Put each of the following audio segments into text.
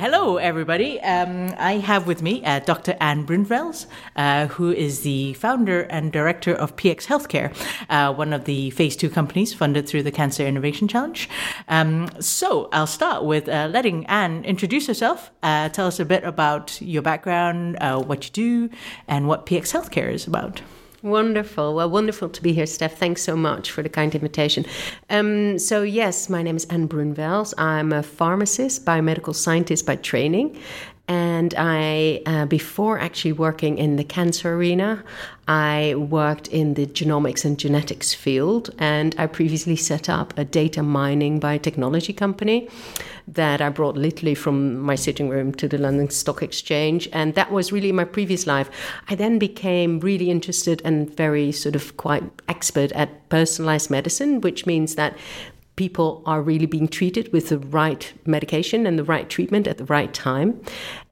hello, everybody. Um, I have with me uh, Dr. Anne Bruinvels, uh, who is the founder and director of PX Healthcare, uh, one of the phase two companies funded through the Cancer Innovation Challenge. Um, so I'll start with uh, letting Anne introduce herself, uh, tell us a bit about your background, uh, what you do, and what PX Healthcare is about. Wonderful. Well, wonderful to be here, Steph. Thanks so much for the kind invitation. Um, so, yes, my name is Anne Bruinvels. I'm a pharmacist, biomedical scientist by training. And I, uh, before actually working in the cancer arena, I worked in the genomics and genetics field. And I previously set up a data mining biotechnology company that I brought literally from my sitting room to the London Stock Exchange. And that was really my previous life. I then became really interested and very sort of quite expert at personalized medicine, which means that people are really being treated with the right medication and the right treatment at the right time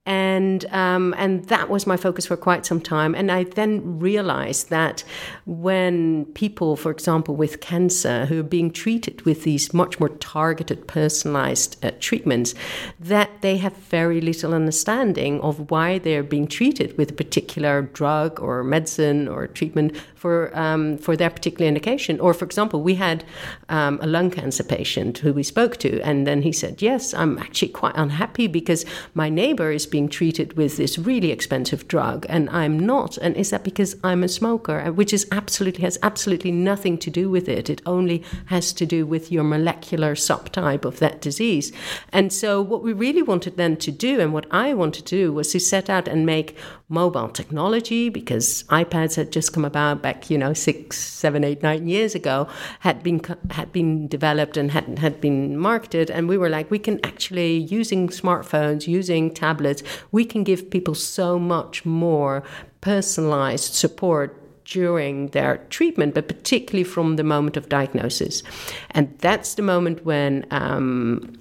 and um, and that was my focus for quite some time. And I then realized that when people, for example, with cancer, who are being treated with these much more targeted, personalized uh, treatments, that they have very little understanding of why they're being treated with a particular drug or medicine or treatment for um, for their particular indication. Or, for example, we had um, a lung cancer patient who we spoke to, and then he said, "Yes, I'm actually quite unhappy because my neighbor is being being treated with this really expensive drug and I'm not? And is that because I'm a smoker? Uh, which is absolutely has absolutely nothing to do with it. It only has to do with your molecular subtype of that disease. And so what we really wanted then to do and what I wanted to do was to set out and make mobile technology because iPads had just come about back, you know, six, seven, eight, nine years ago, had been had been developed and had had been marketed, and we were like, we can actually using smartphones, using tablets, we can give people so much more personalized support during their treatment, but particularly from the moment of diagnosis. And that's the moment when um,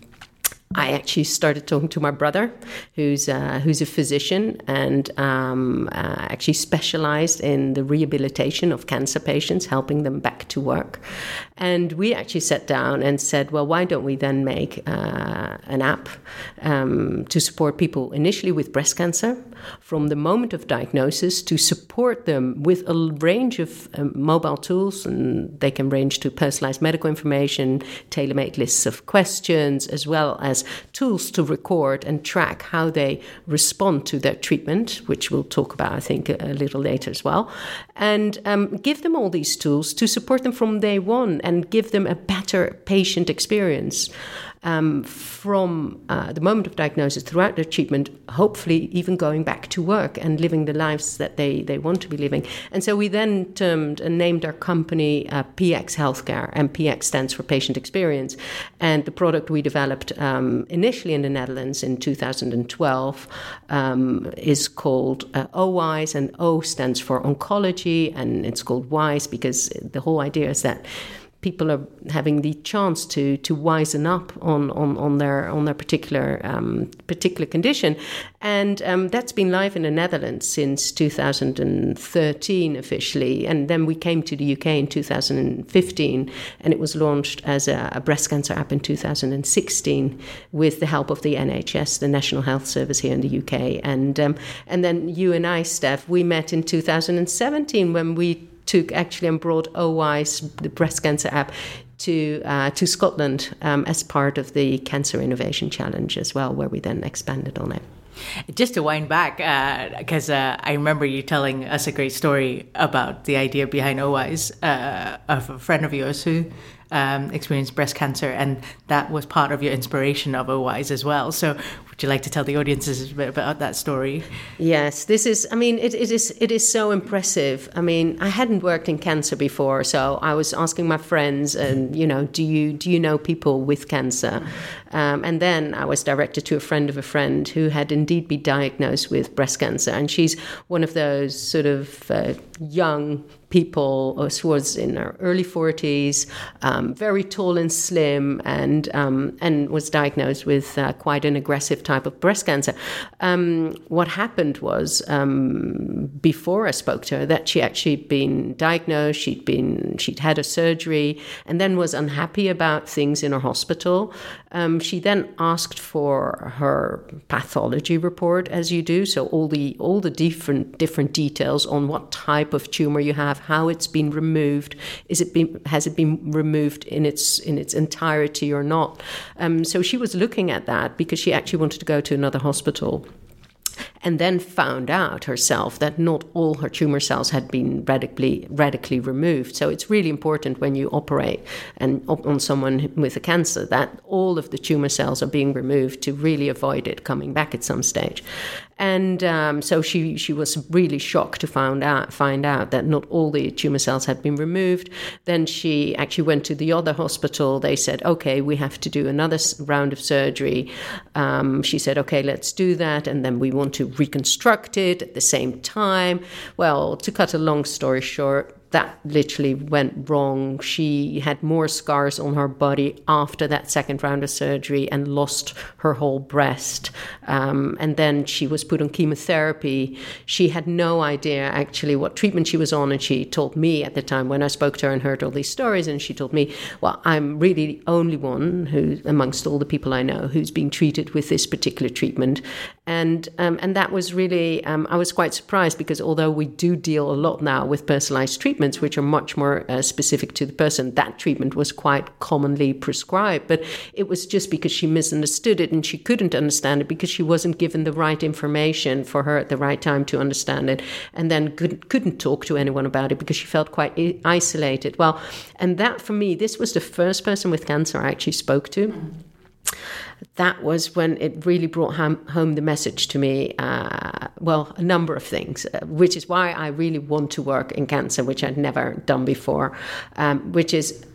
I actually started talking to my brother, who's uh, who's a physician and um, uh, actually specialized in the rehabilitation of cancer patients, helping them back to work. And we actually sat down and said, well, why don't we then make uh, an app um, to support people initially with breast cancer from the moment of diagnosis to support them with a range of um, mobile tools, and they can range to personalized medical information, tailor made lists of questions, as well as tools to record and track how they respond to their treatment, which we'll talk about, I think, a, a little later as well, and um, give them all these tools to support them from day one and give them a better patient experience um, from uh, the moment of diagnosis throughout their treatment, hopefully even going back to work and living the lives that they, they want to be living. And so we then termed and named our company uh, PX Healthcare, and PX stands for patient experience. And the product we developed um, initially in the Netherlands in 2012 um, is called uh, OWISE, and O stands for oncology, and it's called WISE because the whole idea is that people are having the chance to to wisen up on on, on their on their particular um, particular condition, and um, that's been live in the Netherlands since 2013 officially, and then we came to the UK in 2015, and it was launched as a, a breast cancer app in 2016 with the help of the NHS, the National Health Service here in the UK, and um, and then you and I, Steph, we met in 2017 when we took actually and brought OWISE the breast cancer app, to uh, to Scotland um, as part of the Cancer Innovation Challenge as well, where we then expanded on it. Just to wind back, because uh, uh, I remember you telling us a great story about the idea behind OWISE uh, of a friend of yours who um, experienced breast cancer, and that was part of your inspiration of OWISE as well. So, would you like to tell the audiences a bit about that story? Yes, this is. I mean, it, it is. It is so impressive. I mean, I hadn't worked in cancer before, so I was asking my friends, and you know, do you do you know people with cancer? Um, and then I was directed to a friend of a friend who had indeed been diagnosed with breast cancer, and she's one of those sort of uh, young people who was in her early 40s, um, very tall and slim, and um, and was diagnosed with uh, quite an aggressive type of breast cancer. Um, what happened was um, before I spoke to her that she actually been diagnosed, she'd been she'd had a surgery, and then was unhappy about things in her hospital. Um, she then asked for her pathology report, as you do, so all the all the different different details on what type of tumor you have, how it's been removed, is it been has it been removed in its in its entirety or not? Um, so she was looking at that because she actually wanted to go to another hospital and then found out herself that not all her tumor cells had been radically radically removed. So it's really important when you operate and on someone with a cancer that all of the tumor cells are being removed to really avoid it coming back at some stage. And um, so she, she was really shocked to find out, find out that not all the tumor cells had been removed. Then she actually went to the other hospital. They said, okay, we have to do another round of surgery. Um, she said, okay, let's do that. And then we want to reconstruct it at the same time. Well, to cut a long story short, that literally went wrong. She had more scars on her body after that second round of surgery and lost her whole breast. Um, and then she was put on chemotherapy. She had no idea actually what treatment she was on. And she told me at the time when I spoke to her and heard all these stories, and she told me, Well, I'm really the only one who, amongst all the people I know, who's being treated with this particular treatment. And, um, and that was really, um, I was quite surprised because although we do deal a lot now with personalized treatments which are much more uh, specific to the person. That treatment was quite commonly prescribed, but it was just because she misunderstood it and she couldn't understand it because she wasn't given the right information for her at the right time to understand it, and then couldn't, couldn't talk to anyone about it because she felt quite isolated. Well, and that for me, this was the first person with cancer I actually spoke to that was when it really brought home, home the message to me. Uh, well, a number of things, uh, which is why I really want to work in cancer, which I'd never done before, um, which is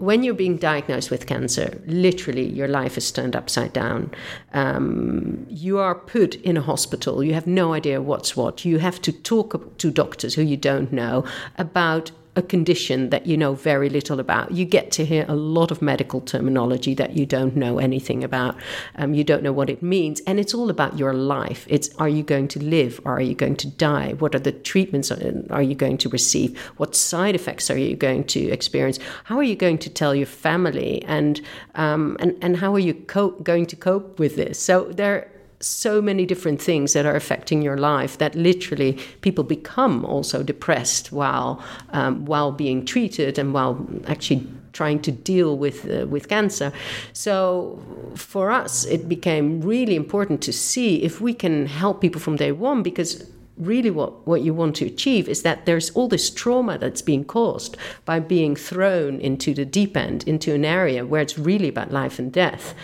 when you're being diagnosed with cancer, literally your life is turned upside down. Um, you are put in a hospital. You have no idea what's what. You have to talk to doctors who you don't know about a condition that you know very little about. You get to hear a lot of medical terminology that you don't know anything about. Um, you don't know what it means. And it's all about your life. It's are you going to live or are you going to die? What are the treatments are you going to receive? What side effects are you going to experience? How are you going to tell your family? And, um, and, and how are you co- going to cope with this? So there so many different things that are affecting your life that literally people become also depressed while um, while being treated and while actually trying to deal with uh, with cancer. So for us, it became really important to see if we can help people from day one because really what, what you want to achieve is that there's all this trauma that's being caused by being thrown into the deep end, into an area where it's really about life and death.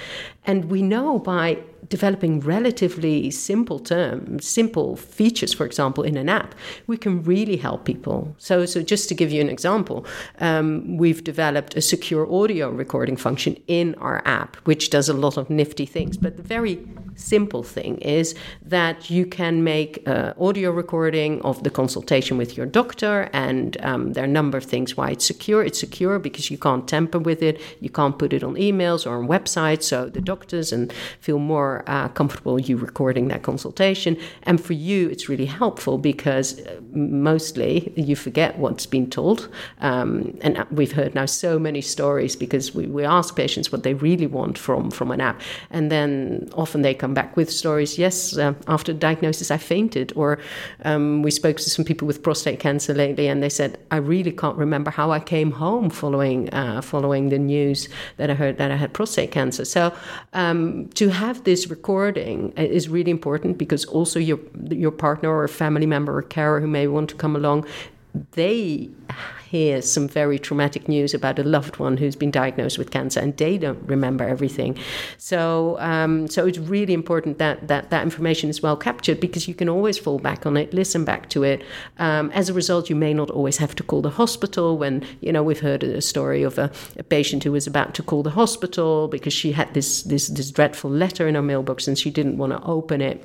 And we know by developing relatively simple terms, simple features, for example, in an app, we can really help people. So, so just to give you an example, um, we've developed a secure audio recording function in our app, which does a lot of nifty things. But the very simple thing is that you can make uh, audio recording of the consultation with your doctor, and um, there are a number of things why it's secure. It's secure because you can't tamper with it, you can't put it on emails or on websites, so the doctors and feel more uh, comfortable you recording that consultation. And for you, it's really helpful because uh, mostly you forget what's been told. Um, and we've heard now so many stories because we, we ask patients what they really want from, from an app. And then often they come back with stories yes, uh, after diagnosis, I fainted. Or um, we spoke to some people with prostate cancer lately and they said, I really can't remember how I came home following, uh, following the news that I heard that I had prostate cancer. So um, to have this recording is really important because also your your partner or family member or carer who may want to come along, they hear some very traumatic news about a loved one who's been diagnosed with cancer and they don't remember everything. So, um, so it's really important that, that that information is well captured because you can always fall back on it, listen back to it. Um, as a result, you may not always have to call the hospital when, you know, we've heard a story of a, a patient who was about to call the hospital because she had this, this, this dreadful letter in her mailbox and she didn't want to open it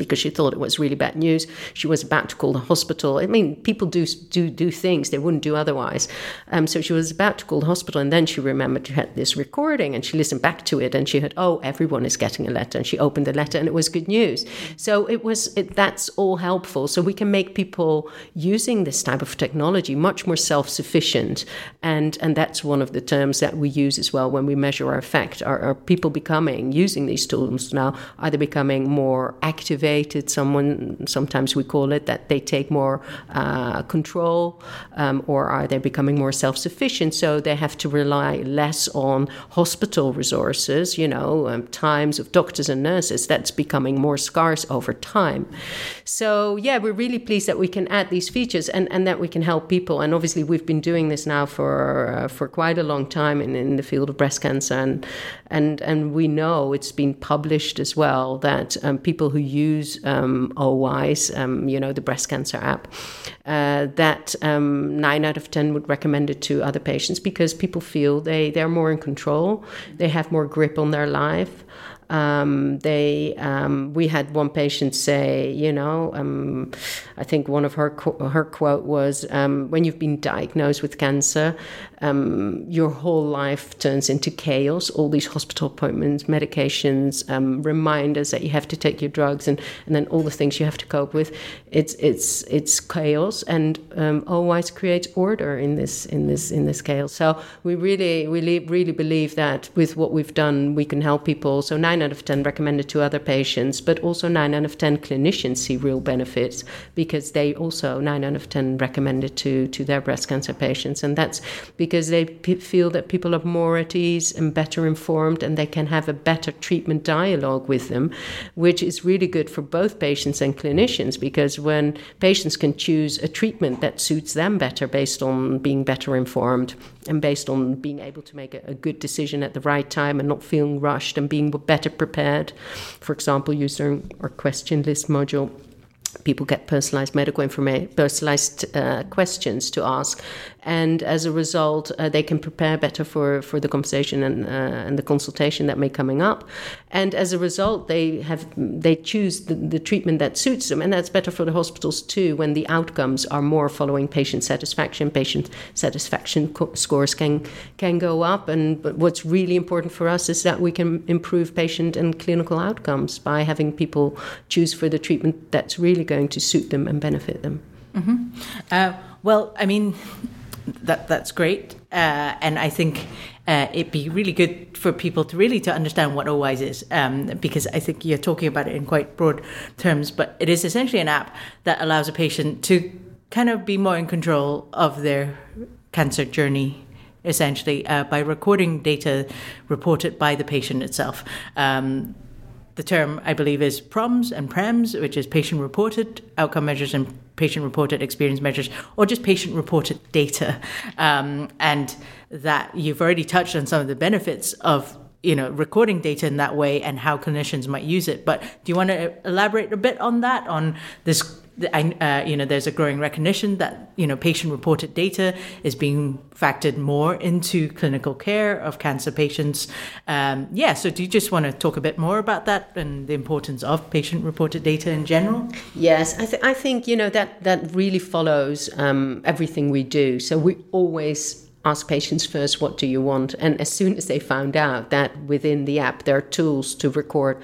because she thought it was really bad news. She was about to call the hospital. I mean, people do do do things they wouldn't do otherwise. Um, so she was about to call the hospital, and then she remembered she had this recording, and she listened back to it, and she had, oh, everyone is getting a letter, and she opened the letter, and it was good news. So it was it, that's all helpful. So we can make people using this type of technology much more self-sufficient, and and that's one of the terms that we use as well when we measure our effect. Are, are people becoming using these tools now? Are they becoming more activated? Someone sometimes we call it that they take more uh, control, um, or are they becoming more self-sufficient? So they have to rely less on hospital resources. You know, um, times of doctors and nurses. That's becoming more scarce over time. So yeah, we're really pleased that we can add these features and, and that we can help people. And obviously, we've been doing this now for uh, for quite a long time in, in the field of breast cancer, and and and we know it's been published as well that um, people who use um, OWISE, um, you know, the breast cancer app, uh, that um, nine out of ten would recommend it to other patients because people feel they they're more in control, they have more grip on their life. Um, they, um, we had one patient say, you know, um, I think one of her her quote was, um, "When you've been diagnosed with cancer, um, your whole life turns into chaos. All these hospital appointments, medications, um, reminders that you have to take your drugs, and, and then all the things you have to cope with. It's it's it's chaos, and um, OWISE creates order in this in this in this chaos. So we really really really believe that with what we've done, we can help people. So nine out of ten recommended to other patients, but also nine out of ten clinicians see real benefits because they also nine out of ten recommended to to their breast cancer patients, and that's because because they p- feel that people are more at ease and better informed and they can have a better treatment dialogue with them, which is really good for both patients and clinicians because when patients can choose a treatment that suits them better based on being better informed and based on being able to make a, a good decision at the right time and not feeling rushed and being better prepared, for example, using our question list module people get personalized medical information, personalized uh, questions to ask, and as a result, uh, they can prepare better for, for the conversation and uh, and the consultation that may coming up. And as a result, they have they choose the, the treatment that suits them, and that's better for the hospitals too. When the outcomes are more following patient satisfaction, patient satisfaction co- scores can can go up. And but what's really important for us is that we can improve patient and clinical outcomes by having people choose for the treatment that's really going to suit them and benefit them. Mm-hmm. Uh, well, I mean that that's great, uh, and I think uh, it'd be really good for people to really to understand what OWISE is, um, because I think you're talking about it in quite broad terms, but it is essentially an app that allows a patient to kind of be more in control of their cancer journey essentially uh, by recording data reported by the patient itself. Um, the term, I believe, is PROMS and PREMS, which is patient reported outcome measures and patient reported experience measures, or just patient reported data. Um, and that you've already touched on some of the benefits of you know recording data in that way and how clinicians might use it but do you want to elaborate a bit on that on this uh, you know, there's a growing recognition that you know patient-reported data is being factored more into clinical care of cancer patients. Um, yeah, so do you just want to talk a bit more about that and the importance of patient-reported data in general? Yes, I, th- I think you know that that really follows um, everything we do. So we always ask patients first, what do you want? And as soon as they found out that within the app there are tools to record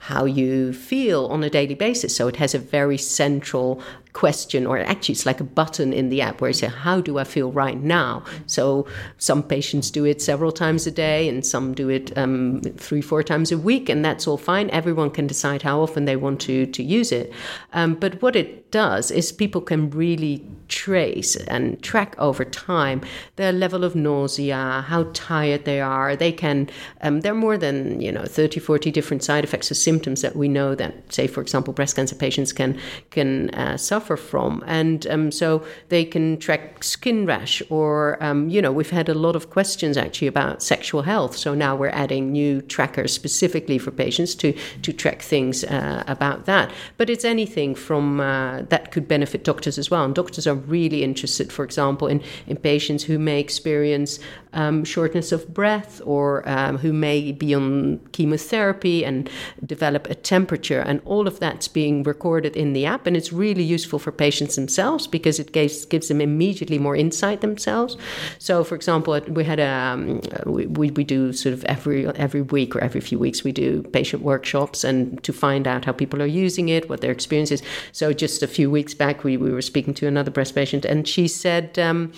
how you feel on a daily basis, so it has a very central question, or actually it's like a button in the app where you say, How do I feel right now? So some patients do it several times a day, and some do it um, three, four times a week, and that's all fine. Everyone can decide how often they want to, to use it. Um, but what it does is people can really trace and track over time their level of nausea, how tired they are. They can, um, there are more than, you know, 30, 40 different side effects or symptoms that we know that, say, for example, breast cancer patients can, can uh, suffer suffer from. And um, so they can track skin rash, or, um, you know, we've had a lot of questions actually about sexual health. So now we're adding new trackers specifically for patients to, to track things uh, about that. But it's anything from uh, that could benefit doctors as well. And doctors are really interested, for example, in, in patients who may experience um, shortness of breath or um, who may be on chemotherapy and develop a temperature. And all of that's being recorded in the app. And it's really useful for patients themselves because it gives, gives them immediately more insight themselves. So, for example, we had a, um, we, we do sort of every, every week or every few weeks, we do patient workshops and to find out how people are using it, what their experience is. So, just a few weeks back, we, we were speaking to another breast patient, and she said, um,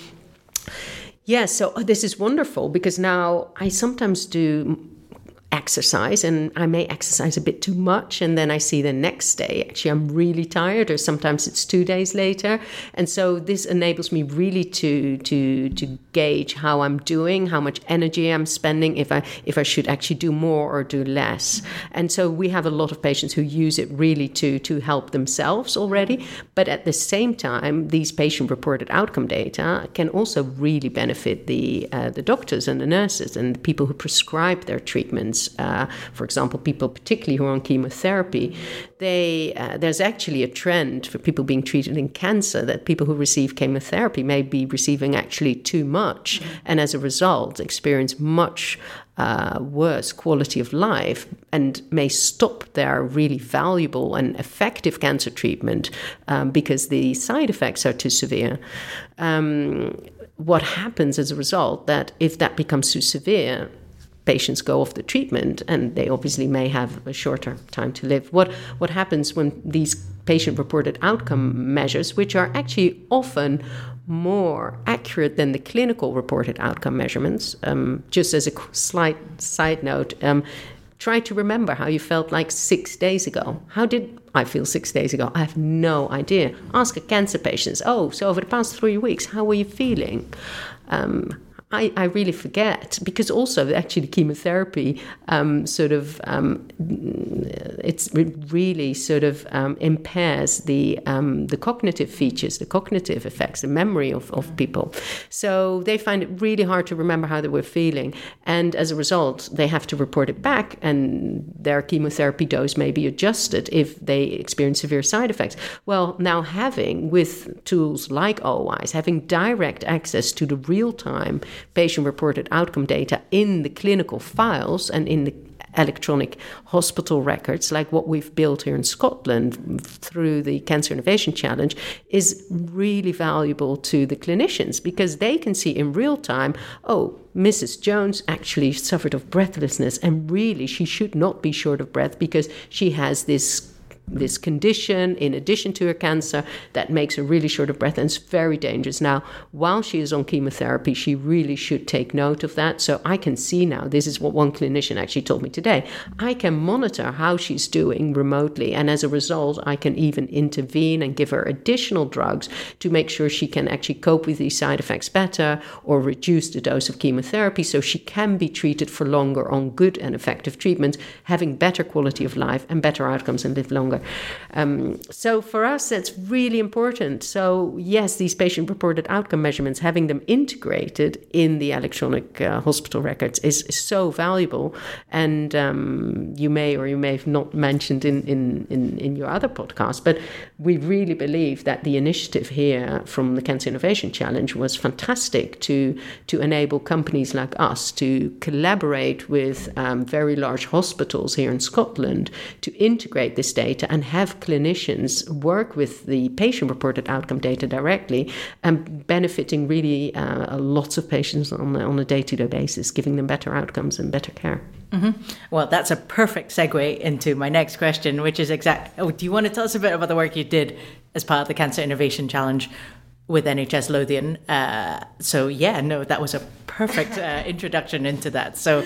yeah, so oh, this is wonderful because now I sometimes do exercise and I may exercise a bit too much and then I see the next day actually I'm really tired or sometimes it's 2 days later. And so this enables me really to to to gauge how I'm doing how much energy I'm spending if I if I should actually do more or do less. And so we have a lot of patients who use it really to to help themselves already but at the same time these patient reported outcome data can also really benefit the uh, the doctors and the nurses and the people who prescribe their treatments uh, for example, people particularly who are on chemotherapy, they uh, there's actually a trend for people being treated in cancer that people who receive chemotherapy may be receiving actually too much, and as a result, experience much uh, worse quality of life and may stop their really valuable and effective cancer treatment um, because the side effects are too severe. Um, what happens as a result that if that becomes too severe, patients go off the treatment and they obviously may have a shorter time to live. What, what happens when these patient reported outcome measures, which are actually often more accurate than the clinical reported outcome measurements, um, just as a slight side note, um, try to remember how you felt like six days ago. How did I feel six days ago? I have no idea. Ask a cancer patient, oh, so over the past three weeks, how were you feeling? Um, I, I really forget because also actually chemotherapy um, sort of um, it's really sort of um, impairs the um, the cognitive features, the cognitive effects, the memory of, of people. So they find it really hard to remember how they were feeling, and as a result, they have to report it back, and their chemotherapy dose may be adjusted if they experience severe side effects. Well, now having with tools like OWISE, having direct access to the real time patient reported outcome data in the clinical files and in the electronic hospital records, like what we've built here in Scotland through the Cancer Innovation Challenge, is really valuable to the clinicians because they can see in real time oh, Mrs. Jones actually suffered of breathlessness, and really she should not be short of breath because she has this this condition in addition to her cancer that makes her really short of breath and it's very dangerous. Now, while she is on chemotherapy, she really should take note of that. So I can see now, this is what one clinician actually told me today. I can monitor how she's doing remotely, and as a result, I can even intervene and give her additional drugs to make sure she can actually cope with these side effects better or reduce the dose of chemotherapy so she can be treated for longer on good and effective treatments, having better quality of life and better outcomes and live longer. Um, so for us, that's really important. So yes, these patient-reported outcome measurements, having them integrated in the electronic uh, hospital records is, is, so valuable. And um, you may or you may have not mentioned in, in, in, in your other podcast, but we really believe that the initiative here from the Cancer Innovation Challenge was fantastic to to enable companies like us to collaborate with um, very large hospitals here in Scotland to integrate this data and have clinicians work with the patient reported outcome data directly and benefiting really uh, lots of patients on, on a day to day basis, giving them better outcomes and better care. Mm-hmm. Well, that's a perfect segue into my next question, which is exact. Oh, do you want to tell us a bit about the work you did as part of the Cancer Innovation Challenge with NHS Lothian? Uh, so, yeah, no, that was a perfect uh, introduction into that. So,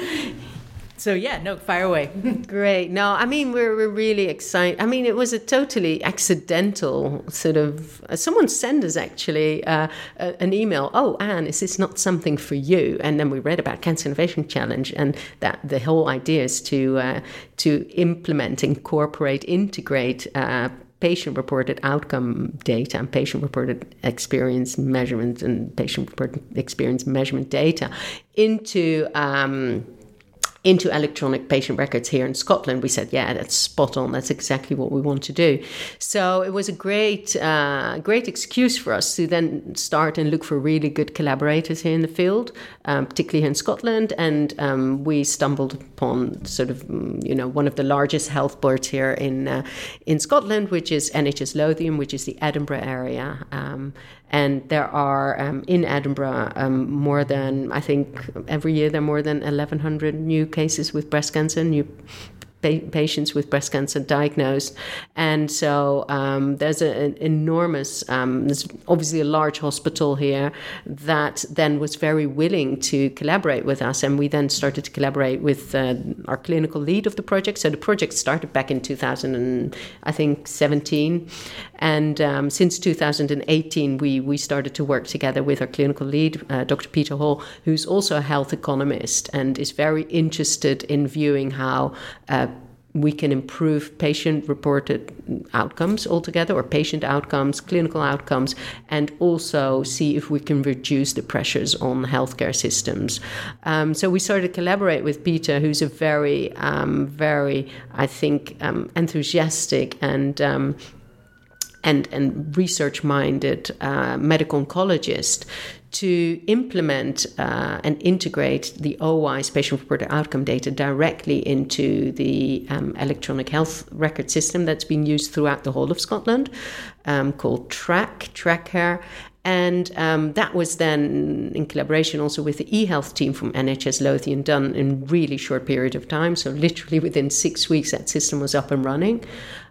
so yeah, no, fire away. Great. No, I mean we're we're really excited. I mean it was a totally accidental sort of. Uh, someone sent us actually uh, an email. Oh, Anne, is this not something for you? And then we read about Cancer Innovation Challenge, and that the whole idea is to uh, to implement, incorporate, integrate. Uh, patient reported outcome data and patient reported experience measurement and patient reported experience measurement data into um, into electronic patient records here in Scotland. We said, yeah, that's spot on. That's exactly what we want to do. So it was a great, uh, great excuse for us to then start and look for really good collaborators here in the field, um, particularly here in Scotland. And um, we stumbled upon sort of, mm, you know, one of the largest health boards here in uh, in Scotland, which is NHS Lothian, which is the Edinburgh area. Um, and there are um, in Edinburgh um, more than I think every year there are more than 1,100 new cases with breast cancer, new patients with breast cancer diagnosed. And so um, there's a, an enormous, um, there's obviously a large hospital here that then was very willing to collaborate with us. And we then started to collaborate with uh, our clinical lead of the project. So the project started back in 2000, and, I think, 17. And um, since 2018, we, we started to work together with our clinical lead, uh, Dr. Peter Hall, who's also a health economist and is very interested in viewing how uh, we can improve patient reported outcomes altogether or patient outcomes, clinical outcomes, and also see if we can reduce the pressures on healthcare systems. Um, so we started to collaborate with Peter, who's a very, um, very, I think, um, enthusiastic and um, and, and research minded uh, medical oncologist to implement uh, and integrate the OWISE patient reported outcome data directly into the um, electronic health record system that's being used throughout the whole of Scotland, um, called TRAC, TrakCare. And um, that was then in collaboration also with the eHealth team from NHS Lothian, done in a really short period of time. So literally within six weeks, that system was up and running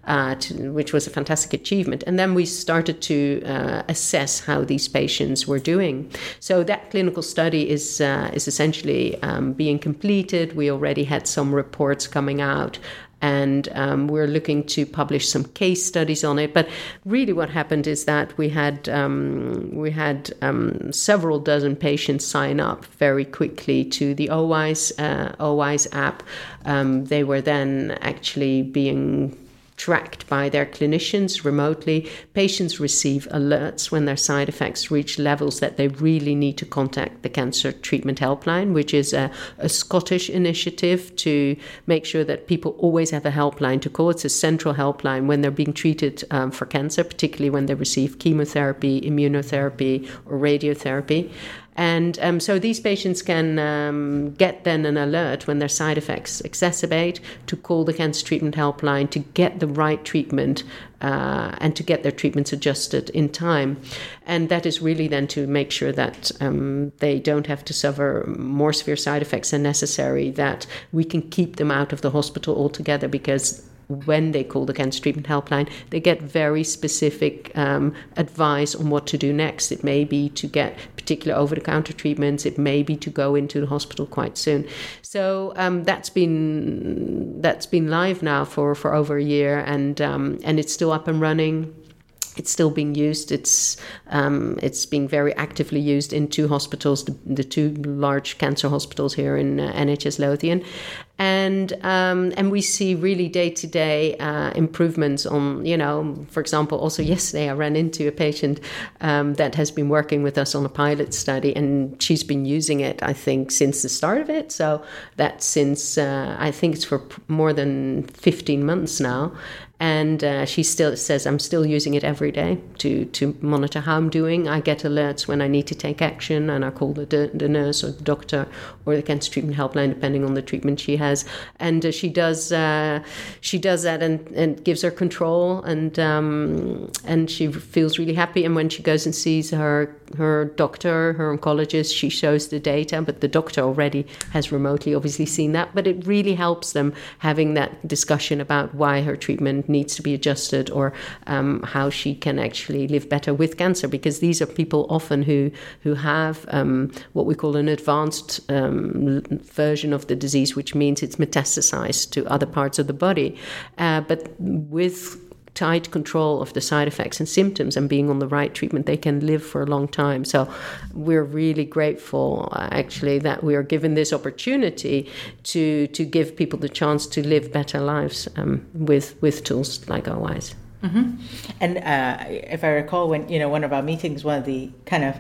uh, to, which was a fantastic achievement. And then we started to uh, assess how these patients were doing. So that clinical study is uh, is essentially um, being completed. We already had some reports coming out and um, we're looking to publish some case studies on it. But really, what happened is that we had um, we had um, several dozen patients sign up very quickly to the OWISE uh, OWISE app. Um, they were then actually being tracked by their clinicians remotely. Patients receive alerts when their side effects reach levels that they really need to contact the Cancer Treatment Helpline, which is a, a Scottish initiative to make sure that people always have a helpline to call. It's a central helpline when they're being treated um, for cancer, particularly when they receive chemotherapy, immunotherapy, or radiotherapy. And um, so these patients can um, get then an alert when their side effects exacerbate to call the cancer treatment helpline to get the right treatment uh, and to get their treatments adjusted in time. And that is really then to make sure that um, they don't have to suffer more severe side effects than necessary, that we can keep them out of the hospital altogether because when they call the cancer treatment helpline, they get very specific um, advice on what to do next. It may be to get particular over the counter treatments, it may be to go into the hospital quite soon. So um, that's been that's been live now for, for over a year and um, and it's still up and running it's still being used. It's um, it's being very actively used in two hospitals, the, the two large cancer hospitals here in uh, NHS Lothian, and um, and we see really day to day improvements on you know for example also yesterday I ran into a patient um, that has been working with us on a pilot study and she's been using it I think since the start of it. So that's since uh, I think it's for more than 15 months now and uh, she still says i'm still using it every day to, to monitor how i'm doing. I get alerts when i need to take action and i call the, the nurse or the doctor or the cancer treatment helpline depending on the treatment she has. And uh, she does uh, she does that and, and gives her control and um, and she feels really happy. And when she goes and sees her her doctor her oncologist she shows the data but the doctor already has remotely obviously seen that. But it really helps them having that discussion about why her treatment needs to be adjusted or um, how she can actually live better with cancer because these are people often who who have um, what we call an advanced um, version of the disease which means it's metastasized to other parts of the body. Uh, but with tight control of the side effects and symptoms and being on the right treatment, they can live for a long time. So we're really grateful, uh, actually, that we are given this opportunity to to give people the chance to live better lives um, with with tools like OWISE. Mm-hmm. And uh, if I recall, when you know one of our meetings, one of the kind of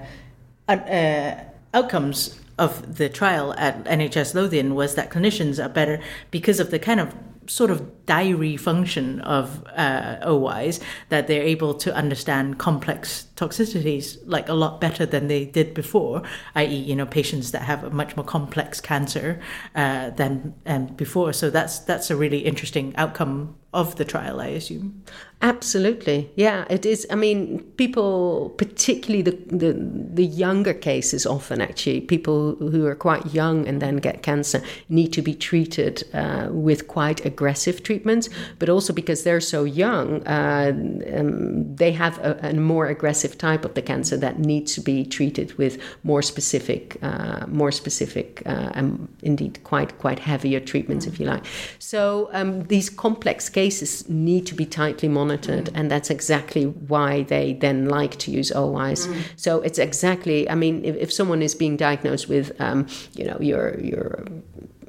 uh, outcomes of the trial at NHS Lothian was that clinicians are better because of the kind of sort of diary function of uh, OWISE that they're able to understand complex toxicities like a lot better than they did before, i.e., you know, patients that have a much more complex cancer uh, than before. So that's that's a really interesting outcome of the trial, I assume. Absolutely, yeah, it is. I mean, people, particularly the, the the younger cases, often actually people who are quite young and then get cancer need to be treated uh, with quite aggressive treatments. But also because they're so young, uh, um, they have a, a, more aggressive type of the cancer that needs to be treated with more specific, uh, more specific, uh, and indeed quite quite heavier treatments, if you like. So um, these complex cases need to be tightly monitored monitored, mm. and that's exactly why they then like to use OWISE. Mm. So it's exactly. I mean, if, if someone is being diagnosed with, um, you know, your your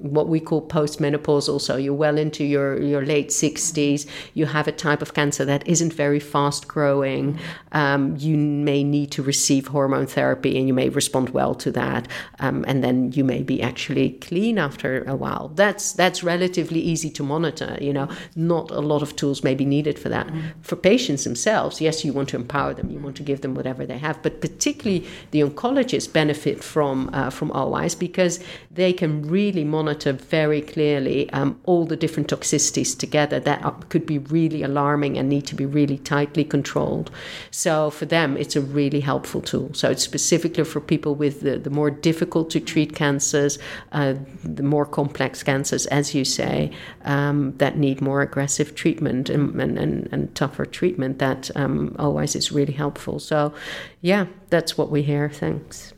what we call postmenopausal. So you're well into your, your late 60s. You have a type of cancer that isn't very fast growing. Um, you may need to receive hormone therapy and you may respond well to that. Um, and then you may be actually clean after a while. That's, that's relatively easy to monitor. You know, not a lot of tools may be needed for that. For patients themselves, yes, you want to empower them. You want to give them whatever they have. But particularly the oncologists benefit from, uh, from OWISE because they can really monitor monitor very clearly um, all the different toxicities together that are, could be really alarming and need to be really tightly controlled. So for them, it's a really helpful tool. So it's specifically for people with the, the more difficult to treat cancers, uh, the more complex cancers, as you say, um, that need more aggressive treatment and, and, and, and tougher treatment. That um, OWISE is really helpful. So, yeah, that's what we hear. Thanks.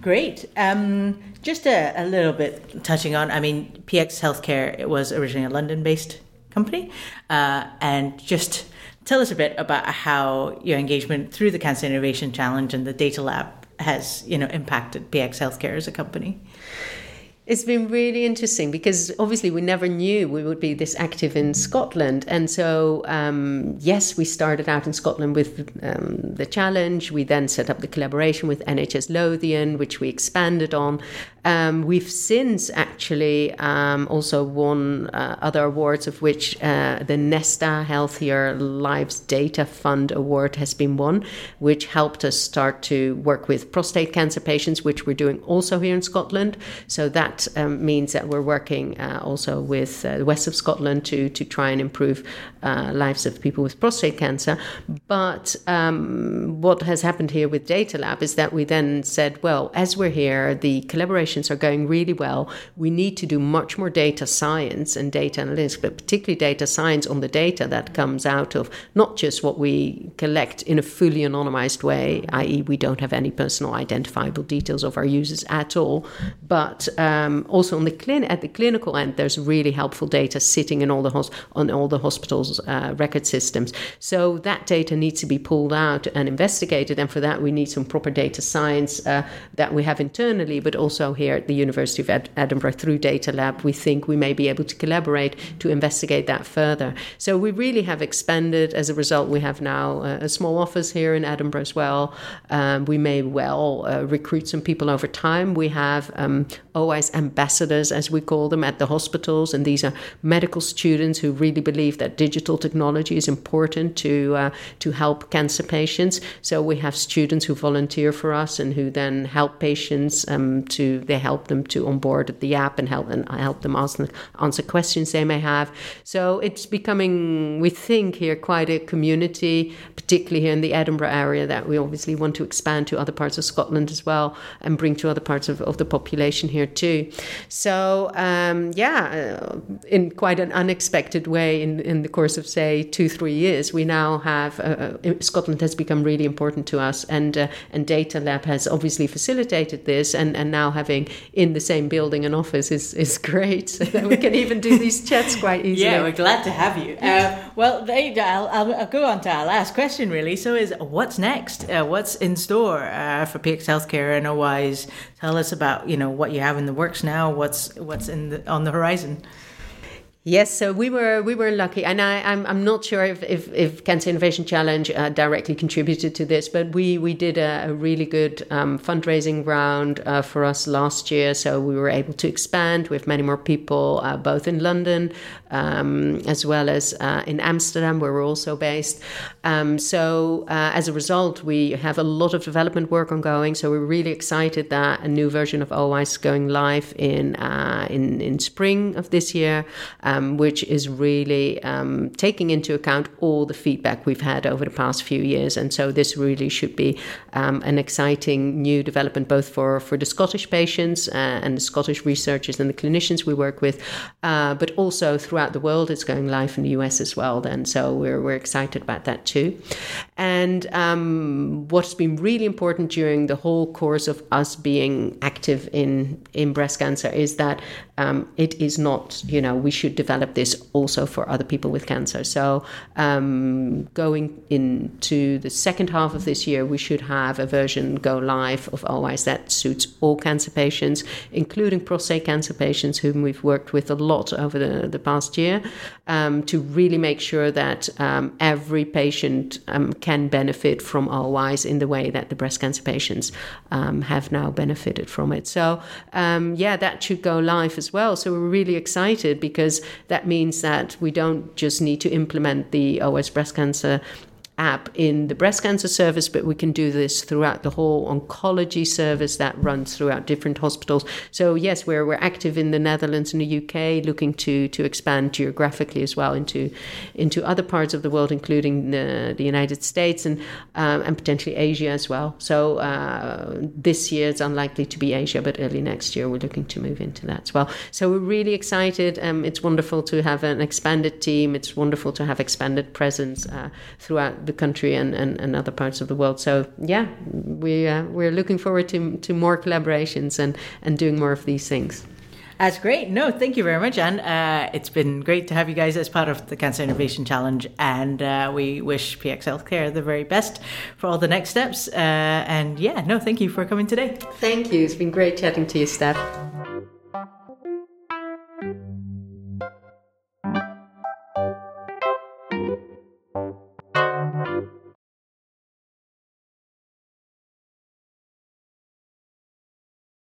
Great. Um, just a, a, little bit touching on, I mean, PX Healthcare it was originally a London-based company, uh, and just tell us a bit about how your engagement through the Cancer Innovation Challenge and the Data Lab has, you know, impacted PX Healthcare as a company. It's been really interesting because obviously we never knew we would be this active in Scotland. And so, um, yes, we started out in Scotland with um, the challenge. We then set up the collaboration with NHS Lothian, which we expanded on. Um, we've since actually um, also won uh, other awards, of which uh, the Nesta Healthier Lives Data Fund Award has been won, which helped us start to work with prostate cancer patients, which we're doing also here in Scotland. So that that um, means that we're working uh, also with uh, the west of Scotland to to try and improve uh, lives of people with prostate cancer. But um, what has happened here with Data Lab is that we then said, well, as we're here, the collaborations are going really well. We need to do much more data science and data analytics, but particularly data science on the data that comes out of not just what we collect in a fully anonymized way, i.e., we don't have any personal identifiable details of our users at all, but uh, um, also on the clin- at the clinical end, there's really helpful data sitting in all the hos- on all the hospitals' uh, record systems. So that data needs to be pulled out and investigated, and for that we need some proper data science uh, that we have internally, but also here at the University of Ed- Edinburgh through Data Lab, we think we may be able to collaborate to investigate that further. So we really have expanded. As a result, we have now a, a small office here in Edinburgh as well. Um, we may well uh, recruit some people over time. We have um, ambassadors, as we call them, at the hospitals. And these are medical students who really believe that digital technology is important to uh, to help cancer patients. So we have students who volunteer for us and who then help patients um, to they help them to onboard the app and help and help them answer, answer questions they may have. So it's becoming, we think here, quite a community, particularly here in the Edinburgh area, that we obviously want to expand to other parts of Scotland as well and bring to other parts of, of the population here too. So um, yeah, uh, in quite an unexpected way, in, in the course of say two three years, we now have uh, uh Scotland has become really important to us, and uh, and Data Lab has obviously facilitated this, and, and now having in the same building an office is is great. So that we can even do these chats quite easily. Yeah, we're glad to have you. Uh, well, they, I'll, I'll, go on to our last question really. So is what's next? Uh, what's in store for PX Healthcare and OWISE? Tell us about you know what you have in the works now. What's what's in the, on the horizon? Yes, so we were we were lucky, and I, I'm I'm not sure if if, if Cancer Innovation Challenge uh, directly contributed to this, but we we did a, a really good um, fundraising round uh, for us last year, so we were able to expand with many more people, uh, both in London um, as well as uh, in Amsterdam, where we're also based. Um, so uh, as a result, we have a lot of development work ongoing. So we're really excited that a new version of OWISE is going live in uh, in in spring of this year um, which is really um, taking into account all the feedback we've had over the past few years. And so this really should be um, an exciting new development, both for, for the Scottish patients uh, and the Scottish researchers and the clinicians we work with, uh, but also throughout the world. It's going live in the US as well, then. So we're, we're excited about that too. And um, what's been really important during the whole course of us being active in, in breast cancer is that um, it is not, you know, we should develop this also for other people with cancer. So, um, going into the second half of this year, we should have a version go live of OWISE that suits all cancer patients, including prostate cancer patients, whom we've worked with a lot over the, the past year, um, to really make sure that um, every patient um, can benefit from OWISE in the way that the breast cancer patients um, have now benefited from it. So, yeah, that should go live as well. So, we're really excited because that means that we don't just need to implement the OWISE breast cancer app in the breast cancer service, but we can do this throughout the whole oncology service that runs throughout different hospitals. So yes, we're we're active in the Netherlands and the UK, looking to to expand geographically as well into into other parts of the world, including the, the United States and um, and potentially Asia as well. So uh, this year it's unlikely to be Asia, but early next year we're looking to move into that as well. So we're really excited. Um, it's wonderful to have an expanded team. It's wonderful to have expanded presence uh, throughout the country and, and, and other parts of the world. So yeah, we uh, we're looking forward to to more collaborations and and doing more of these things. That's great. No, thank you very much, and uh, it's been great to have you guys as part of the Cancer Innovation Challenge. And uh, we wish PX Healthcare the very best for all the next steps. Uh, and yeah, no, thank you for coming today. Thank you. It's been great chatting to you, Steph.